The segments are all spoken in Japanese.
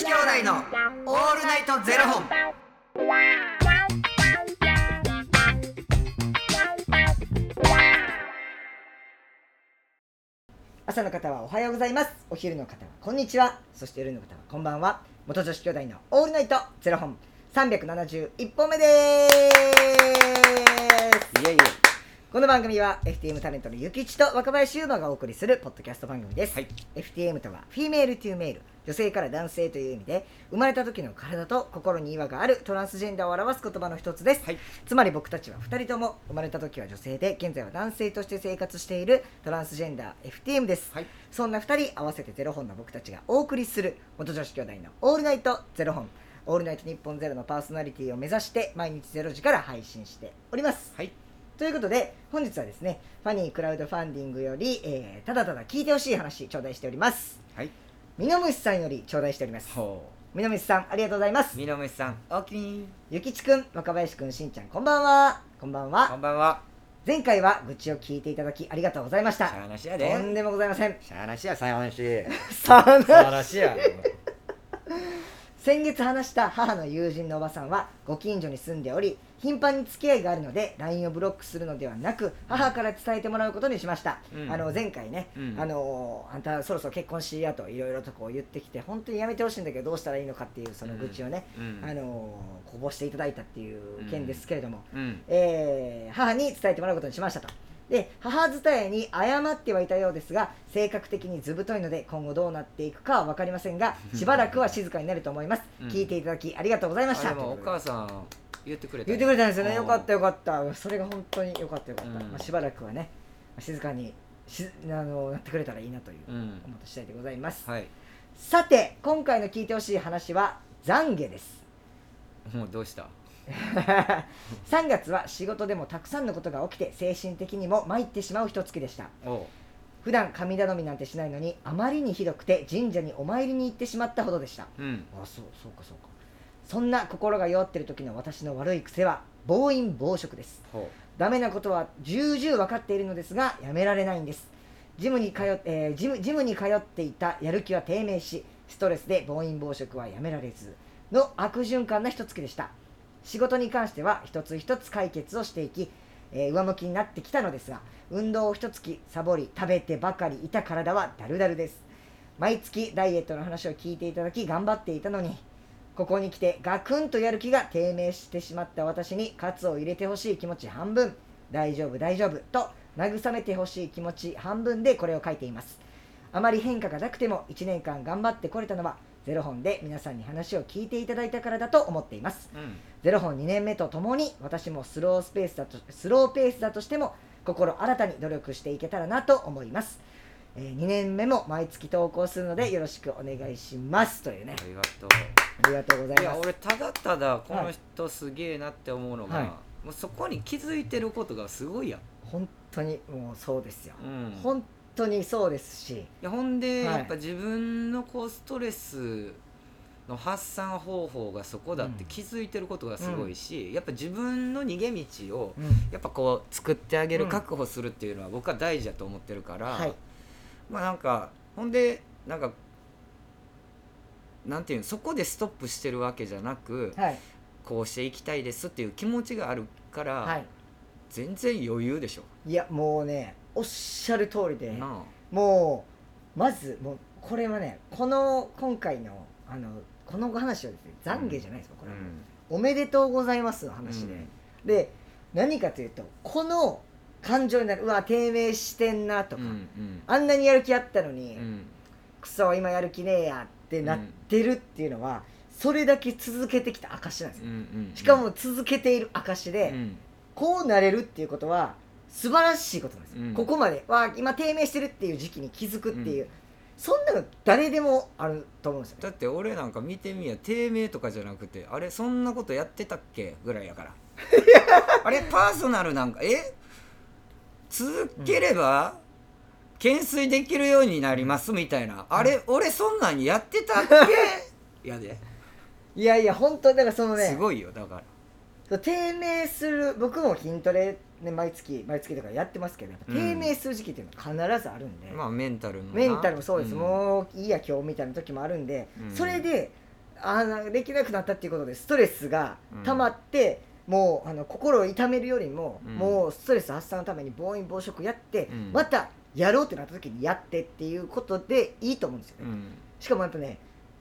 子兄弟のオールナイトゼロ本。朝の方はおはようございます。お昼の方はこんにちは。そして夜の方はこんばんは。元女子兄弟のオールナイトゼロ本。371本目です。いえいえ。この番組は FTM タレントのゆきちと若林優馬がお送りするポッドキャスト番組です、はい。FTM とは Female to Male。女性から男性という意味で生まれた時の体と心に違和があるトランスジェンダーを表す言葉の一つです、はい。つまり僕たちは2人とも生まれた時は女性で現在は男性として生活しているトランスジェンダー FTM です、はい。そんな2人合わせてゼロ本の僕たちがお送りする元女子兄弟のオールナイトゼロ本。オールナイトニッポンゼロのパーソナリティを目指して毎日ゼロ時から配信しております。はい。ということで本日はですねファニークラウドファンディングより、えーただただ聞いてほしい話頂戴しておりますはい。みのむしさんより頂戴しておりますほみのむしさんありがとうございまう。すみのむしさん、おおきに。ゆきちくん若林くんしんちゃんこんばんはこんばんこはんばんは。前回は愚痴を聞いていただきありがとうございまししゃたあなしやとんで。でもございませんしゃあなしや、さや なし。さあなしや。先月話した母の友人のおばさんはご近所に住んでおり頻繁に付き合いがあるので LINE をブロックするのではなく母から伝えてもらうことにしました、うん。あの前回ね、うん。あのあんたそろそろ結婚しやといろいろとこう言ってきて本当にやめてほしいんだけどどうしたらいいのかっていうその愚痴をね、うん。あのこぼしていただいたっていう件ですけれども、うん。えー母に伝えてもらうことにしましたとで母伝えに謝ってはいたようですが性格的に図太いので今後どうなっていくかは分かりませんが しばらくは静かになると思います、うん。聞いていただきありがとうございました。あでもお母さん言ってくれた。言ってくれたんですよね。うん。よかったよかった。それが本当によかったよかった、うん。まあ、しばらくはね静かにしあのなってくれたらいいなといううん。思った次第でございます、はい。さて今回の聞いてほしい話は懺悔です。もうどうした？3月は仕事でもたくさんのことが起きて精神的にも参ってしまう一月でした。おう。普段神頼みなんてしないのにあまりにひどくて神社にお参りに行ってしまったほどでした。うん。あそうそうかそうか。そんな心が弱ってる時の私の悪い癖は暴飲暴食です。ほダメなことは重々分かっているのですがやめられないんです。ジムに通っ、えージムジムに通っていたやる気は低迷しストレスで暴飲暴食はやめられずの悪循環な一月でした仕事に関しては一つ一つ解決をしていき、えー上向きになってきたのですが運動を一月サボり食べてばかりいた体はだるだるです。毎月ダイエットの話を聞いていただき頑張っていたのにここに来てガクンとやる気が低迷してしまった私に喝を入れてほしい気持ち半分大丈夫大丈夫と慰めてほしい気持ち半分でこれを書いています。あまり変化がなくても1年間頑張ってこれたのはゼロ本で皆さんに話を聞いていただいたからだと思っています。う。うん。ゼロ本2年目とともに私もスロースペースだとスローペースだとしても心新たに努力していけたらなと思います、え2年目も毎月投稿するのでよろしくお願いしますというね。ありがとう。ありがとうございいやます俺ただただこの人すげえなって思うのが、はい。もうそこに気づいてることがすごいやん、本当にもうそうですよ、うん、本当にそうですし。いやほんで、はい。やっぱ自分のこうストレスの発散方法がそこだってうん。気づいてることがすごいし、やっぱ自分の逃げ道をうん。やっぱこう作ってあげる、うん確保するっていうのは僕は大事だと思ってるから、はい。まあなんかほんでなんかなんていうのそこでストップしてるわけじゃなくはい。こうしていきたいですっていう気持ちがあるから、はい。全然余裕でしょ。いやもうねおっしゃる通りでもうまずもうこれはねこの今回のあのこの話はですね懺悔じゃないですよこれは、おめでとうございますの話で、で何かというとこの感情になるうわ低迷してんなとか、あんなにやる気あったのに、うん。クソ今やる気ねえやってなってるっていうのは、それだけ続けてきた証なんですよ、しかも続けている証で、うん。こうなれるっていうことは素晴らしいことなんですよ、うん。ここまでわあ今低迷してるっていう時期に気づくっていう、そんなの誰でもあると思うんですよね。だって俺なんか見てみや低迷とかじゃなくてあれそんなことやってたっけぐらいやから。あれパーソナルなんかえ？続ければ、懸垂できるようになりますみたいな、あれ俺そんなんやってたっけ？やで。いやいや本当だからそのねすごいよだから。低迷する僕も筋トレ、ね、毎月毎月とかやってますけど低迷する時期っていうのは必ずあるんで、まあメンタルのな。メンタルもそうです、ん。もういいや今日みたいな時もあるんで、うん。それであのできなくなったっていうことでストレスが溜まって、もうあの心を痛めるよりも、うん。もうストレス発散のために暴飲暴食やって、うん。またやろうってなった時にやってっていうことでいいと思うんですよね、うん。しかもやっぱね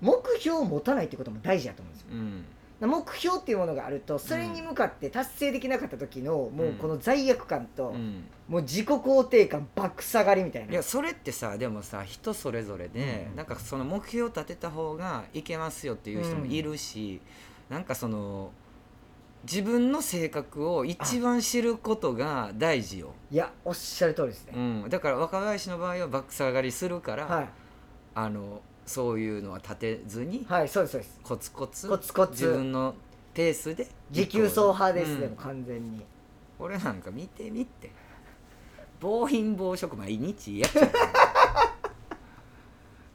目標を持たないってことも大事だと思うんですよ。うん目標っていうものがあるとそれに向かって達成できなかった時の、もうこの罪悪感と、うん。もう自己肯定感爆下がりみたいな。いやそれってさでもさ人それぞれで、うん。なんかその目標を立てた方がいけますよっていう人もいるし、なんかその自分の性格を一番知ることが大事よ、いやおっしゃる通りですね、うん、だから若林の場合はバック下がりするから、はい。あのそういうのは立てずにはいそうですそうです。コツコツコツコツ。自分のペースで持久走派ですね、うんもう完全に。俺なんか見てみって。暴飲暴食毎日やっちゃう。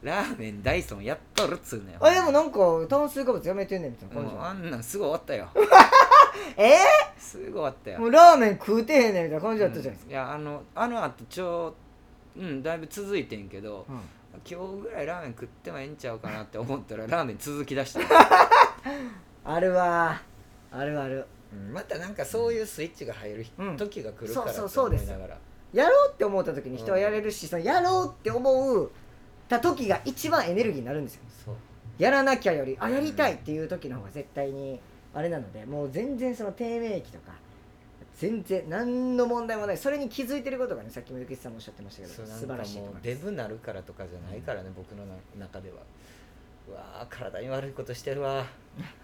ラーメンダイソンやっとるっつうのよ。あでもなんか炭水化物やめてんねんみたいな感じもうあんなんすぐ終わったよ。えすぐ終わったー、よ。もうラーメン食うてへんねんみたいな感じだったじゃないですうんいやあのあのあとちょうんだいぶ続いてんけど、か、今日ぐらいラーメン食ってもええんちゃうかなって思ったらラーメン続きだした、あるわ。あるある。うんまたなんかそういうスイッチが入るうん。時が来るからそうそうそうです。って思いながらやろうって思った時に人はやれるし、そのやろうって思うた時が一番エネルギーになるんですよ。そう。やらなきゃよりあやりたいっていう時の方が絶対にあれなのでもう全然その低迷期とか全然何の問題もない。それに気づいてることがねさっきもゆきさんもおっしゃってましたけど素晴からもうしいと思います。デブなるからとかじゃないからね、僕のな中では。うわー体に悪いことしてるわ。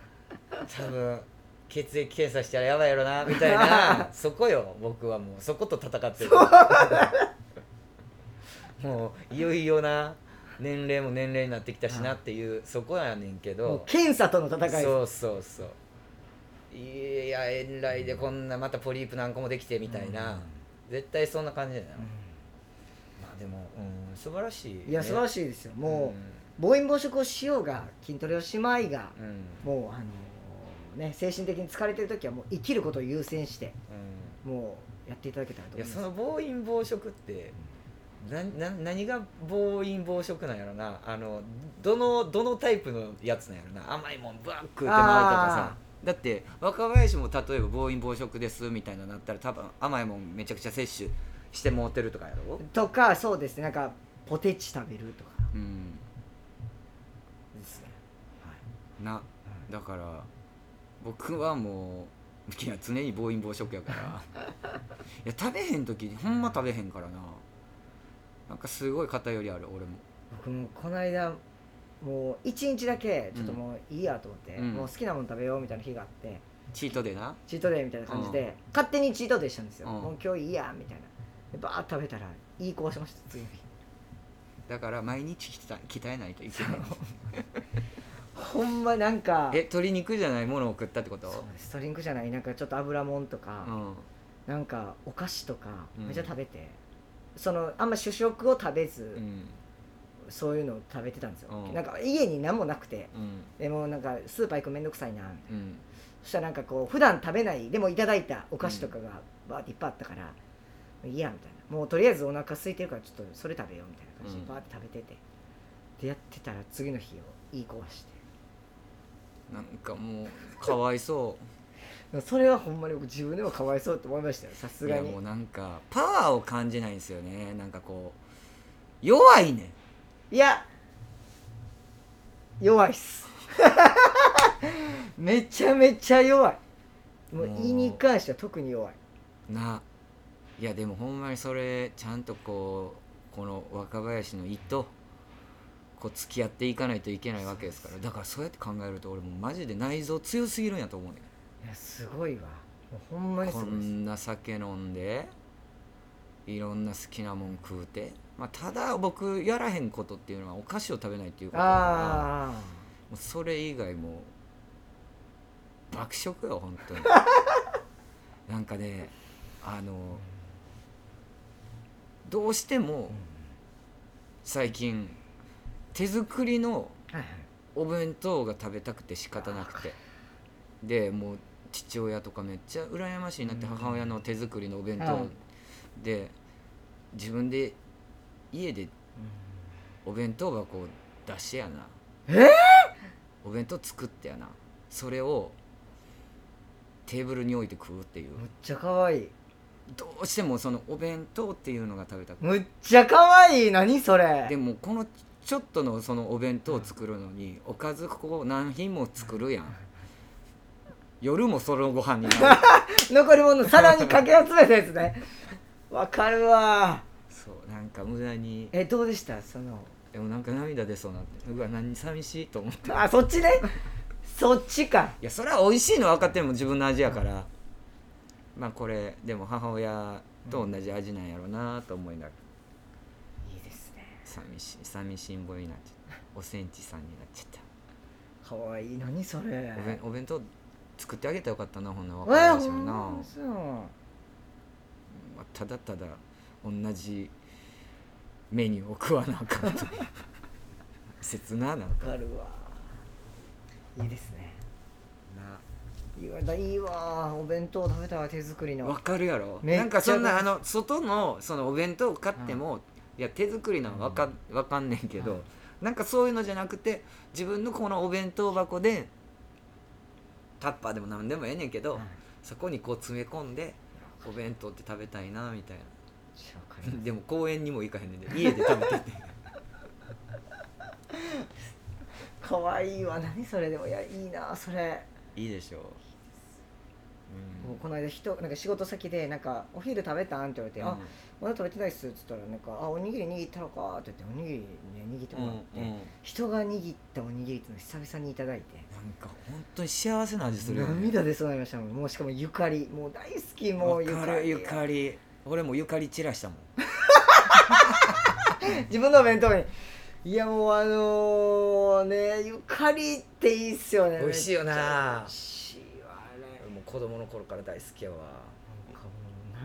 多分血液検査したらやばいやろなみたいな。そこよ僕はもう。そこと戦ってる。もういよいよな。年齢も年齢になってきたしなっていうそこやねんけもうど検査との戦いそうそうそういや遠来でこんなまたポリープ何個もできてみたいな、絶対そんな感じだよ、まあでも、うん、素晴らしい、ね、いや素晴らいしいですよ。もう暴飲暴食をしようが筋トレをしまいがうん、うんもうあのね精神的に疲れてる時はもう生きることを優先してもうやっていただけたらといや思います。その暴飲暴食ってなな何が暴飲暴食なんやろな。あのどのどのタイプのやつなんやろな。甘いもんバーッ食うてまうとかさだって若林も例えば暴飲暴食ですみたいなのなったら多分甘いもんめちゃくちゃ摂取してもうてるとかやろ？とかそうですね。なんかポテチ食べるとか。うん。ですね。なだから僕はもういや常に暴飲暴食やから。いや食べへん時にほんま食べへんからな。なんかすごい偏りある俺も。僕もこの間もう1日だけちょっともういいやと思って、うん。もう好きなもの食べようみたいな日があってチートでな？チートデーみたいな感じで、勝手にチートデーしたんですよ、うん。もう今日いいやみたいな。でバーッと食べたらいい子しました次の日だから毎日鍛え鍛えないといけない。ほんまなんかえ鶏肉じゃないものを食ったってこと？そうです。ストリンクじゃない。なんかちょっと油もんとか、うん。なんかお菓子とかうん。めっちゃ食べて、そのあんま主食を食べず、うんそういうのを食べてたんですよ、うん。なんか家に何もなくて。うん。でもなんかスーパー行くのめんどくさいな。うん。そしたらなんかこう普段食べないでもいただいたお菓子とかがバーっていっぱいあったから、いいやみたいな。もうとりあえずお腹空いてるからちょっとそれ食べようみたいな感じうん。でバーって食べてて、でやってたら次の日をいい子はして。なんかもうかわいそ それはほんまに僕自分でもかわいそうって思いましたよ。さすがに。ういやもうなんかパワーを感じないんですよね。なんかこう弱いねんいや弱いっす。めちゃめちゃ弱い。もうもう。胃に関しては特に弱い。ないやでもほんまにそれちゃんとこうこの若林の意とこう付き合っていかないといけないわけですから。だからそうやって考えると俺もうマジで内臓強すぎるんやと思うねいやすごいわ。もうほんまにすこごいです。んな酒飲んでいろんな好きなもん食うて、まあ、ただ僕やらへんことっていうのはお菓子を食べないっていうことだからあもうそれ以外もう爆食よ本当に。なんかねあのどうしても最近手作りのお弁当が食べたくて仕方なくて。でもう父親とかめっちゃ羨ましいなってうん。母親の手作りのお弁当はいで自分で家でお弁当箱を出してやな。えお弁当作ってやな。それをテーブルに置いて食うっていう。むっちゃ可愛い。どうしてもそのお弁当っていうのが食べたくて。むっちゃ可愛い。何それ？でもこのちょっとのそのお弁当を作るのにおかずこう何品も作るやん。夜もそのご飯になる。残り物さらにかき集めたやつね。わかるわか無駄に。えどうでした？その。でもなんか涙出そうになって。うわ何寂しいと思って。いあそっちね？そっちか。やそれは美味しいの分かってるもん自分の味やから。まあこれでも母親と同じ味なんやろうなと思いながら。いいですね。寂しい寂しんぼになっちゃった。おせんちさんになっちゃった。可愛い何それ？お弁お弁当作ってあげたらよかったなほんなえ若いー、しな、ほんまそう。まあただただ同じメニューを食わなあかん。という切ななんかわかるわ。いいですね。な。いいわだいいわお弁当食べたわ手作りの。わかるやろ。めっちゃなんかそんなあの外のそのお弁当を買っても、いや手作りなのわか,、わかんねんけど、はいなんかそういうのじゃなくて自分のこのお弁当箱でタッパーでも何でもええねんけど、はいそこにこう詰め込んでお弁当って食べたいなみたいなでも公園にも行かへんねんで。家で食べて。て可愛いわ。何それでも。いやいいなそれ。いいでしょう、もうこの間人なんか仕事先でなんかお昼食べたん？って言われて、うんあまだ食べてないっすっつったらなんかあおにぎり握ったのかって言っておにぎりね握ってもらって、うんうん。人が握ったおにぎりっていうのを久々にいただいて。なんか本当に幸せな味するよね。涙出そうになりましたもん。もうしかもゆかり。もう大好きもうゆかり。ゆかり俺もゆかり散らしたもん。自分のお弁当に。いやもうあのねゆかりっていいっすよね。美味しいよな。美味しい。わあれもう子供の頃から大好きやわ。なんかも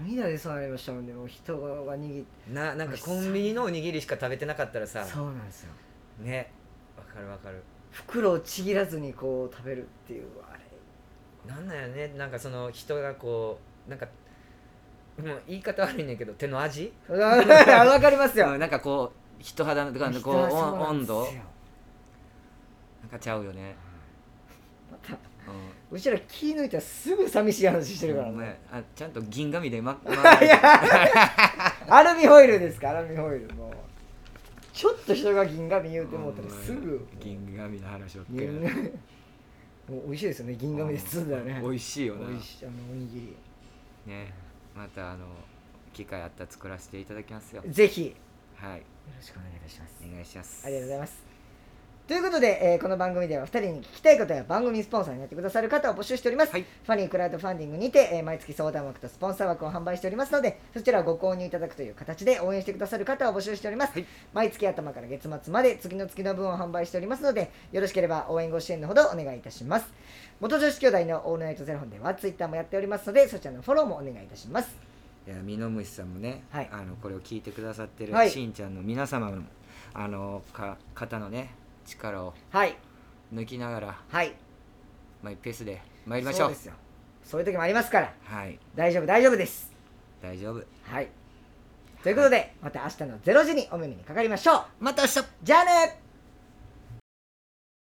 う涙出そうになりましたもんね。もう人が握って。ななんかコンビニのおにぎりしか食べてなかったらさ。そうなんですよ。ね。わかるわかる。袋をちぎらずにこう食べるっていうあれ。なんなんやね。なんかその人がこうなんかもう言い方悪いねんけど手の味？わかりますよ。うんなんかこう人肌のとかのこう温度？なんかちゃうよね。またううちら気抜いたらすぐ寂しい話してるからね。あちゃんと銀紙でま、まアルミホイルですか？アルミホイル。もうちょっと人が銀紙言うてもうたらすぐ。銀紙の話をっけ銀もう美味しいですよね銀紙で包んだらね。美味しいよな。美味しいあのおにぎり。ねまたあの機会あったら作らせていただきますよ。ぜひ。よはい。ろしくお願いいたします。お願いします。ありがとうございますということで、えーこの番組では2人に聞きたいことや番組スポンサーになってくださる方を募集しております、はい。ファニークラウドファンディングにて、えー毎月相談枠とスポンサー枠を販売しておりますのでそちらをご購入いただくという形で応援してくださる方を募集しております、はい。毎月頭から月末まで次の月の分を販売しておりますのでよろしければ応援ご支援のほどお願いいたします。元女子兄弟のオールナイトゼロ本ではツイッターもやっておりますのでそちらのフォローもお願いいたします。いやミノムシさんもね、はい。あのこれを聞いてくださってるはい。しんちゃんの皆様のあのか方のね力をはい。抜きながらはい。マイペースで参りましょう。そうですよ。そういう時もありますから。はい。大丈夫大丈夫です。大丈夫。はい。ということで、また明日の0時にお耳にかかりましょう。また明日。じゃあね